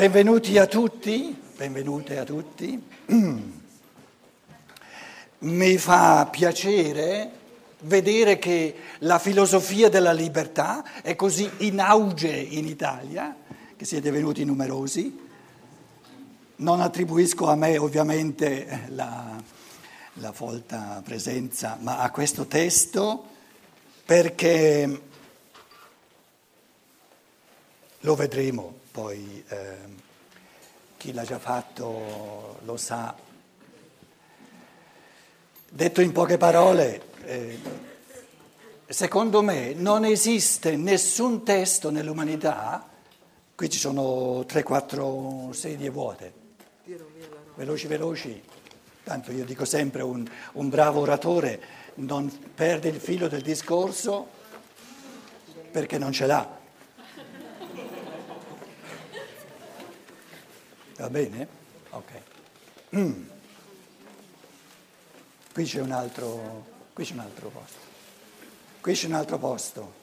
Benvenuti a tutti, benvenute a tutti. Mi fa piacere vedere che la filosofia della libertà è così in auge in Italia, che siete venuti numerosi. Non attribuisco a me ovviamente la, la folta presenza, ma a questo testo perché lo vedremo poi, eh, chi l'ha già fatto lo sa. Detto in poche parole, eh, secondo me non esiste nessun testo nell'umanità, qui ci sono 3-4 sedie vuote, veloci veloci, tanto io dico sempre un, un bravo oratore non perde il filo del discorso perché non ce l'ha. Va bene? Ok. Mm. Qui c'è un altro, qui c'è un altro posto. Qui c'è un altro posto.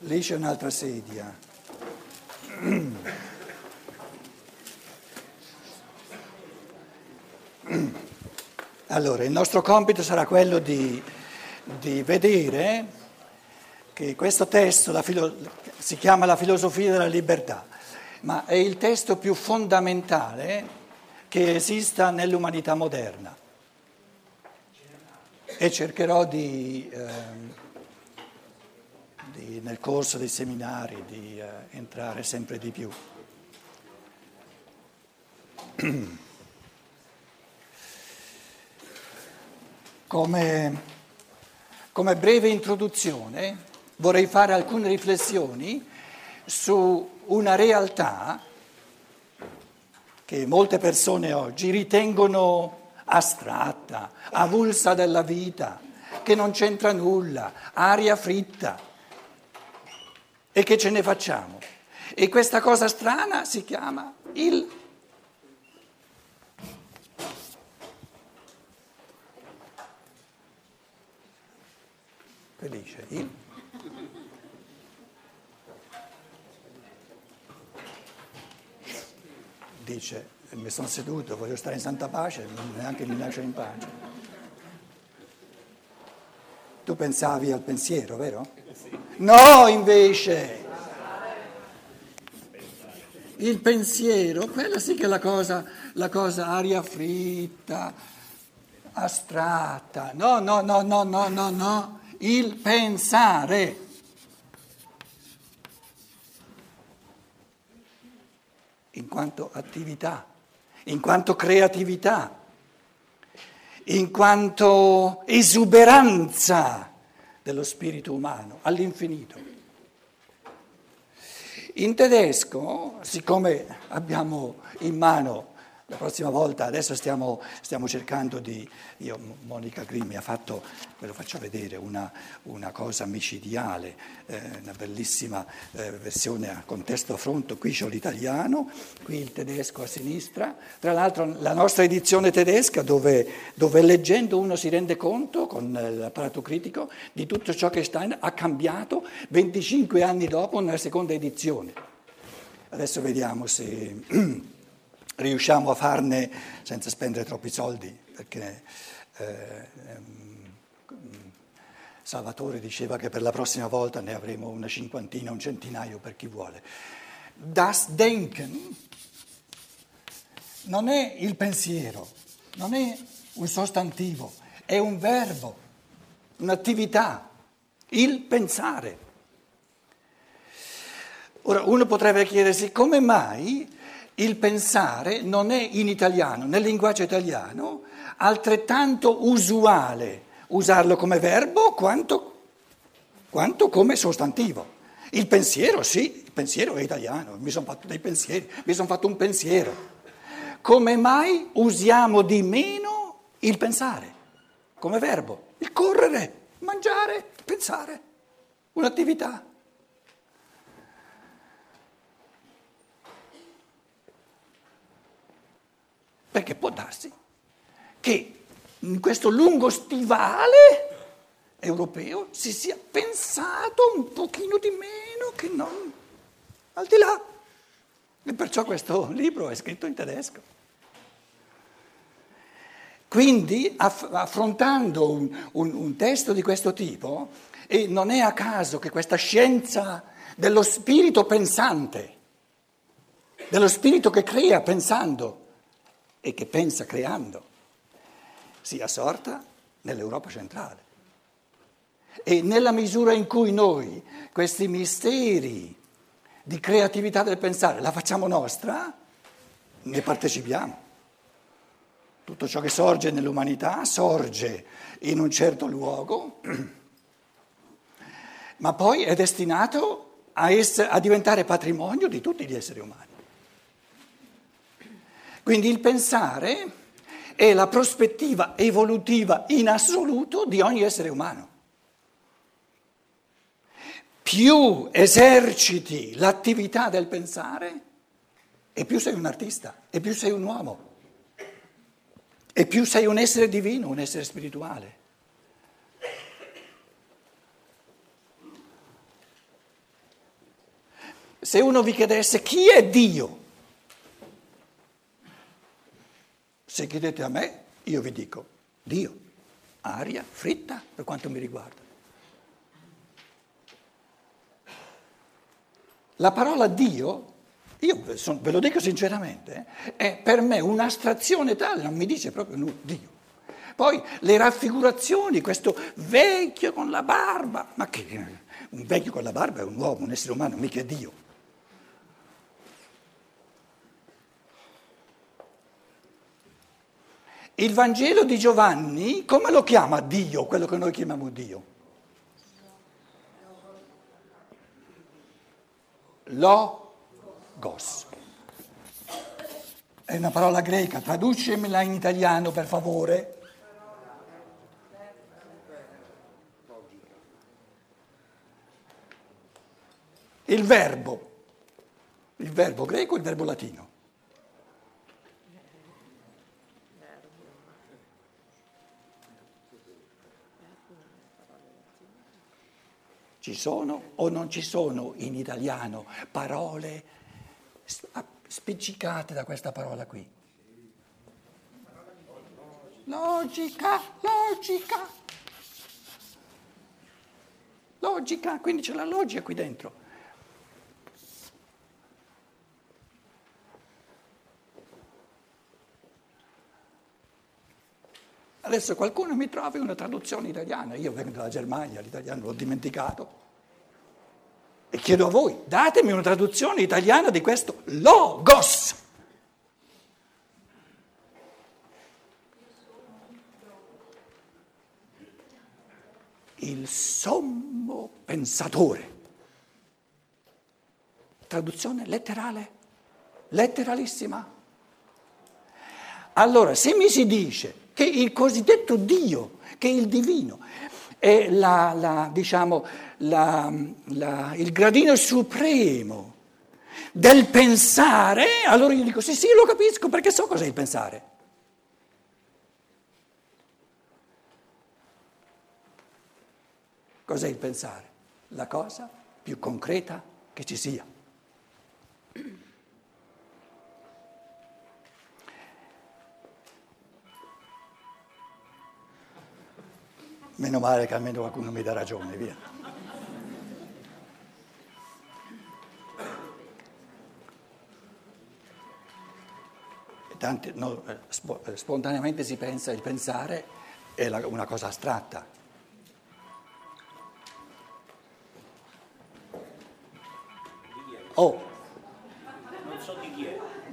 Lì c'è un'altra sedia. Allora, il nostro compito sarà quello di, di vedere che questo testo filo, si chiama La filosofia della libertà, ma è il testo più fondamentale che esista nell'umanità moderna. E cercherò di, eh, di, nel corso dei seminari di eh, entrare sempre di più. Come, come breve introduzione vorrei fare alcune riflessioni su una realtà che molte persone oggi ritengono astratta, avulsa della vita, che non c'entra nulla, aria fritta. E che ce ne facciamo? E questa cosa strana si chiama il felice. Il? Dice, mi sono seduto, voglio stare in santa pace, neanche mi lascio in pace. Tu pensavi al pensiero, vero? No, invece. Il pensiero, quella sì che è la cosa, la cosa aria fritta, astratta. No, no, no, no, no, no, no il pensare. In quanto attività, in quanto creatività, in quanto esuberanza dello spirito umano all'infinito. In tedesco, siccome abbiamo in mano la prossima volta, adesso stiamo, stiamo cercando di, io, Monica mi ha fatto, ve lo faccio vedere, una, una cosa micidiale, eh, una bellissima eh, versione a contesto a fronte, qui c'ho l'italiano, qui il tedesco a sinistra, tra l'altro la nostra edizione tedesca dove, dove leggendo uno si rende conto con l'apparato critico di tutto ciò che Stein ha cambiato 25 anni dopo nella seconda edizione. Adesso vediamo se... riusciamo a farne senza spendere troppi soldi, perché eh, Salvatore diceva che per la prossima volta ne avremo una cinquantina, un centinaio per chi vuole. Das Denken non è il pensiero, non è un sostantivo, è un verbo, un'attività, il pensare. Ora uno potrebbe chiedersi come mai il pensare non è in italiano, nel linguaggio italiano, altrettanto usuale usarlo come verbo quanto, quanto come sostantivo. Il pensiero, sì, il pensiero è italiano, mi sono fatto dei pensieri, mi sono fatto un pensiero. Come mai usiamo di meno il pensare come verbo? Il correre, mangiare, pensare, un'attività. Perché può darsi che in questo lungo stivale europeo si sia pensato un pochino di meno che non al di là. E perciò questo libro è scritto in tedesco. Quindi aff- affrontando un, un, un testo di questo tipo, e non è a caso che questa scienza dello spirito pensante, dello spirito che crea pensando e che pensa creando, sia sorta nell'Europa centrale. E nella misura in cui noi questi misteri di creatività del pensare la facciamo nostra, ne partecipiamo. Tutto ciò che sorge nell'umanità sorge in un certo luogo, ma poi è destinato a, essere, a diventare patrimonio di tutti gli esseri umani. Quindi il pensare è la prospettiva evolutiva in assoluto di ogni essere umano. Più eserciti l'attività del pensare, e più sei un artista, e più sei un uomo, e più sei un essere divino, un essere spirituale. Se uno vi chiedesse chi è Dio, Se chiedete a me, io vi dico Dio, aria fritta per quanto mi riguarda. La parola Dio, io ve lo dico sinceramente, è per me un'astrazione tale, non mi dice proprio nulla, Dio. Poi le raffigurazioni, questo vecchio con la barba, ma che un vecchio con la barba è un uomo, un essere umano, mica Dio. Il Vangelo di Giovanni, come lo chiama Dio, quello che noi chiamiamo Dio? Logos. È una parola greca, traducemela in italiano per favore. Il verbo, il verbo greco e il verbo latino. Ci sono o non ci sono in italiano parole spiccicate da questa parola qui? Logica, logica. Logica, quindi c'è la logica qui dentro. Adesso qualcuno mi trovi una traduzione italiana, io vengo dalla Germania, l'italiano l'ho dimenticato. E chiedo a voi, datemi una traduzione italiana di questo logos. Il sommo pensatore. Traduzione letterale, letteralissima. Allora, se mi si dice che il cosiddetto Dio, che il divino, è la, la, diciamo, la, il gradino supremo del pensare, allora io dico sì, sì, lo capisco perché so cos'è il pensare. Cos'è il pensare? La cosa più concreta che ci sia. Meno male che almeno qualcuno mi dà ragione, via. Tanti, no, eh, eh, spontaneamente si pensa il pensare è la, una cosa astratta. Oh,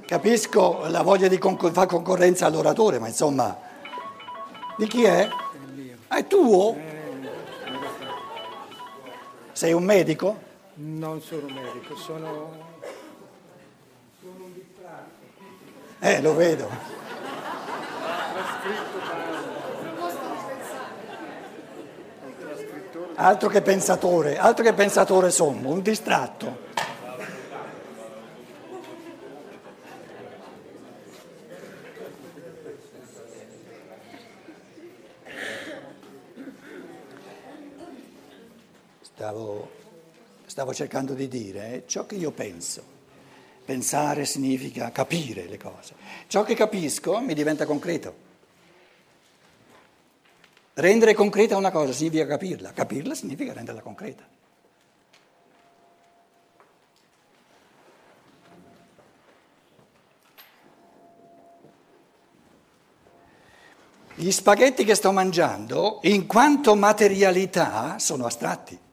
capisco la voglia di concor- fare concorrenza all'oratore, ma insomma, di chi è? Tuo? Sei un medico? Non sono un medico, sono... sono un distratto. Eh, lo vedo. Altro che pensatore, altro che pensatore sommo, un distratto. Stavo cercando di dire è ciò che io penso. Pensare significa capire le cose. Ciò che capisco mi diventa concreto. Rendere concreta una cosa significa capirla, capirla significa renderla concreta. Gli spaghetti che sto mangiando, in quanto materialità, sono astratti.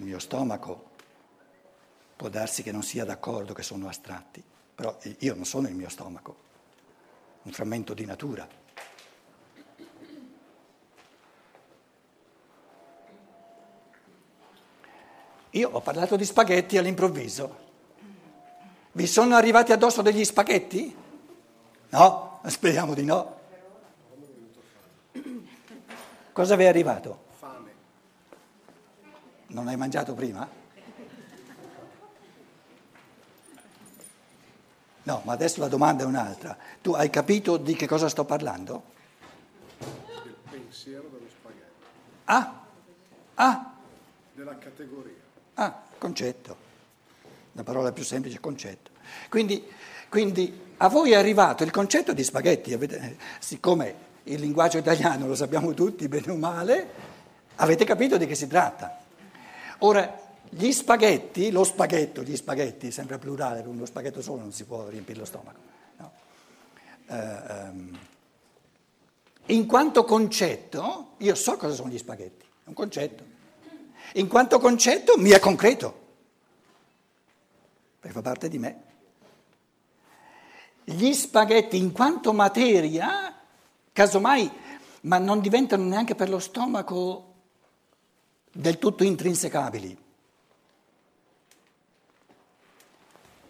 Il mio stomaco può darsi che non sia d'accordo che sono astratti, però io non sono il mio stomaco, un frammento di natura. Io ho parlato di spaghetti all'improvviso. Vi sono arrivati addosso degli spaghetti? No? Speriamo di no. Cosa vi è arrivato? Non hai mangiato prima? No, ma adesso la domanda è un'altra. Tu hai capito di che cosa sto parlando? Del pensiero dello spaghetto. Ah, ah, Della categoria. ah, concetto. La parola più semplice, concetto. Quindi, quindi a voi è arrivato il concetto di spaghetti, avete, siccome il linguaggio italiano lo sappiamo tutti bene o male, avete capito di che si tratta. Ora, gli spaghetti, lo spaghetto, gli spaghetti, sempre plurale, uno spaghetto solo non si può riempire lo stomaco. no? Eh, ehm, in quanto concetto, io so cosa sono gli spaghetti, è un concetto. In quanto concetto mi è concreto, perché fa parte di me. Gli spaghetti in quanto materia, casomai, ma non diventano neanche per lo stomaco del tutto intrinsecabili.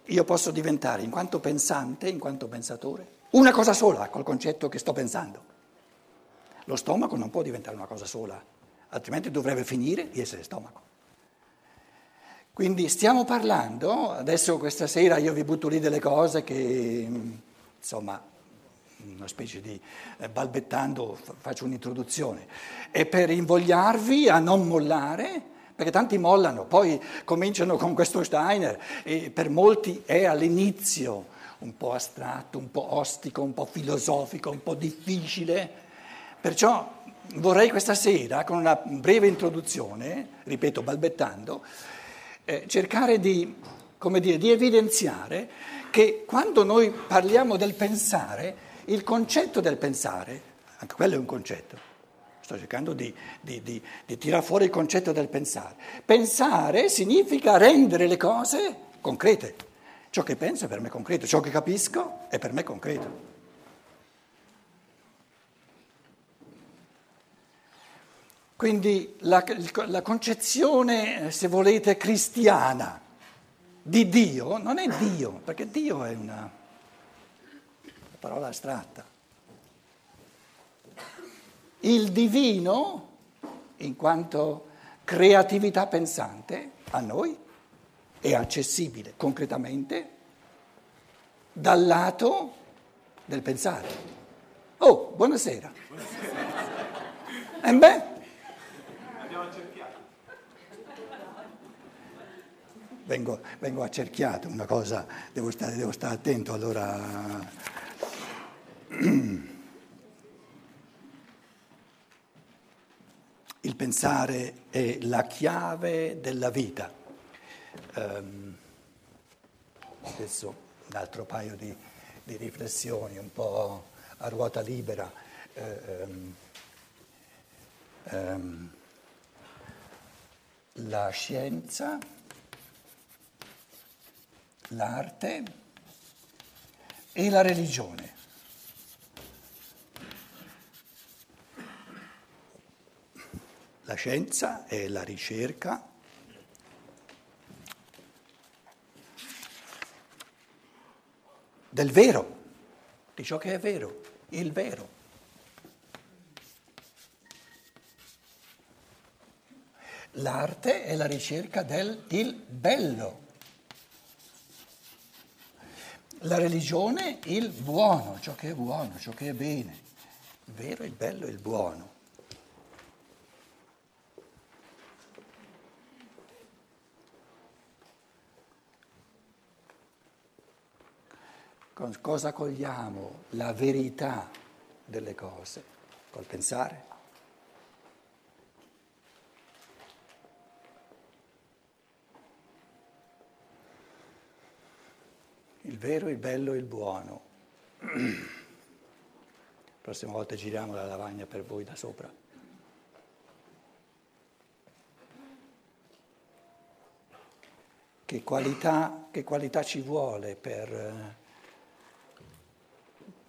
Io posso diventare, in quanto pensante, in quanto pensatore, una cosa sola col concetto che sto pensando. Lo stomaco non può diventare una cosa sola, altrimenti dovrebbe finire di essere stomaco. Quindi stiamo parlando, adesso questa sera io vi butto lì delle cose che, insomma, una specie di eh, balbettando faccio un'introduzione, è per invogliarvi a non mollare, perché tanti mollano, poi cominciano con questo Steiner e per molti è all'inizio un po' astratto, un po' ostico, un po' filosofico, un po' difficile. Perciò vorrei questa sera, con una breve introduzione, ripeto, balbettando, eh, cercare di, dire, di evidenziare che quando noi parliamo del pensare, il concetto del pensare, anche quello è un concetto, sto cercando di, di, di, di tirare fuori il concetto del pensare. Pensare significa rendere le cose concrete. Ciò che penso è per me concreto, ciò che capisco è per me concreto. Quindi la, la, concezione, se volete, cristiana di Dio non è Dio, perché Dio è una parola astratta. Il divino, in quanto creatività pensante, a noi è accessibile concretamente dal lato del pensare. Oh, buonasera. buonasera. E beh? Abbiamo accerchiato. Vengo, vengo accerchiato, una cosa, devo stare, devo stare attento allora. Il pensare è la chiave della vita. Um, adesso un altro paio di, di, riflessioni, un po' a ruota libera. Um, um, la scienza, l'arte e la religione. La scienza è la ricerca del vero, di ciò che è vero, il vero. L'arte è la ricerca del il bello. La religione il buono, ciò che è buono, ciò che è bene. Il vero, il bello il buono. Cosa cogliamo? La verità delle cose, col pensare. Il vero, il bello e il buono. La prossima volta giriamo la lavagna per voi da sopra. Che qualità, che qualità ci vuole per,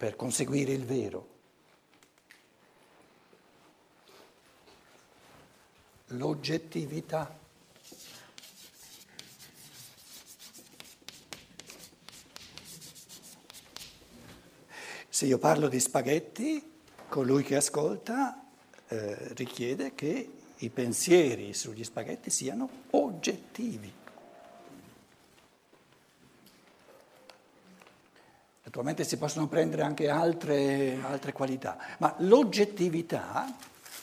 per conseguire il vero? L'oggettività. Se io parlo di spaghetti, colui che ascolta eh, richiede che i pensieri sugli spaghetti siano oggettivi. Naturalmente si possono prendere anche altre, altre qualità, ma l'oggettività,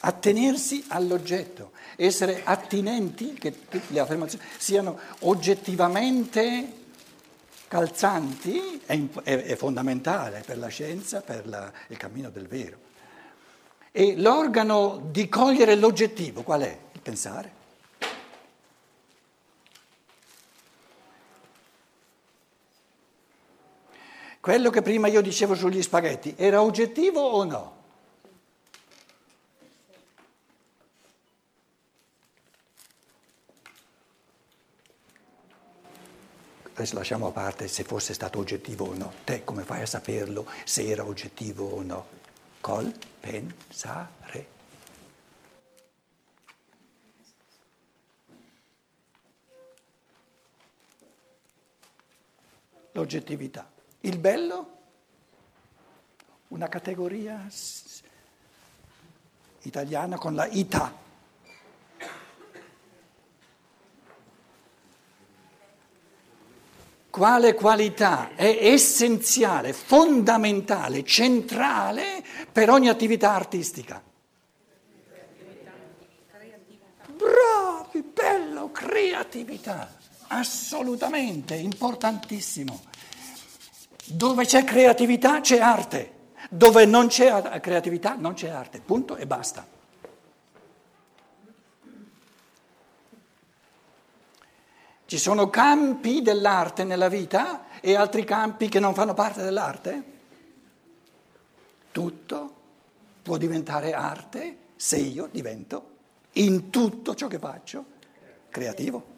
attenersi all'oggetto, essere attinenti, che le affermazioni siano oggettivamente calzanti, è, è, è fondamentale per la scienza, per la, il cammino del vero. E l'organo di cogliere l'oggettivo, qual è? Il pensare. Quello che prima io dicevo sugli spaghetti era oggettivo o no? Adesso lasciamo a parte se fosse stato oggettivo o no. Te come fai a saperlo se era oggettivo o no? Col pensare. L'oggettività. Il bello, una categoria italiana con la ità. Quale qualità è essenziale, fondamentale, centrale per ogni attività artistica? Bravi, bello, creatività, assolutamente, importantissimo. Dove c'è creatività c'è arte, dove non c'è creatività non c'è arte, punto e basta. Ci sono campi dell'arte nella vita e altri campi che non fanno parte dell'arte? Tutto può diventare arte se io divento in tutto ciò che faccio creativo.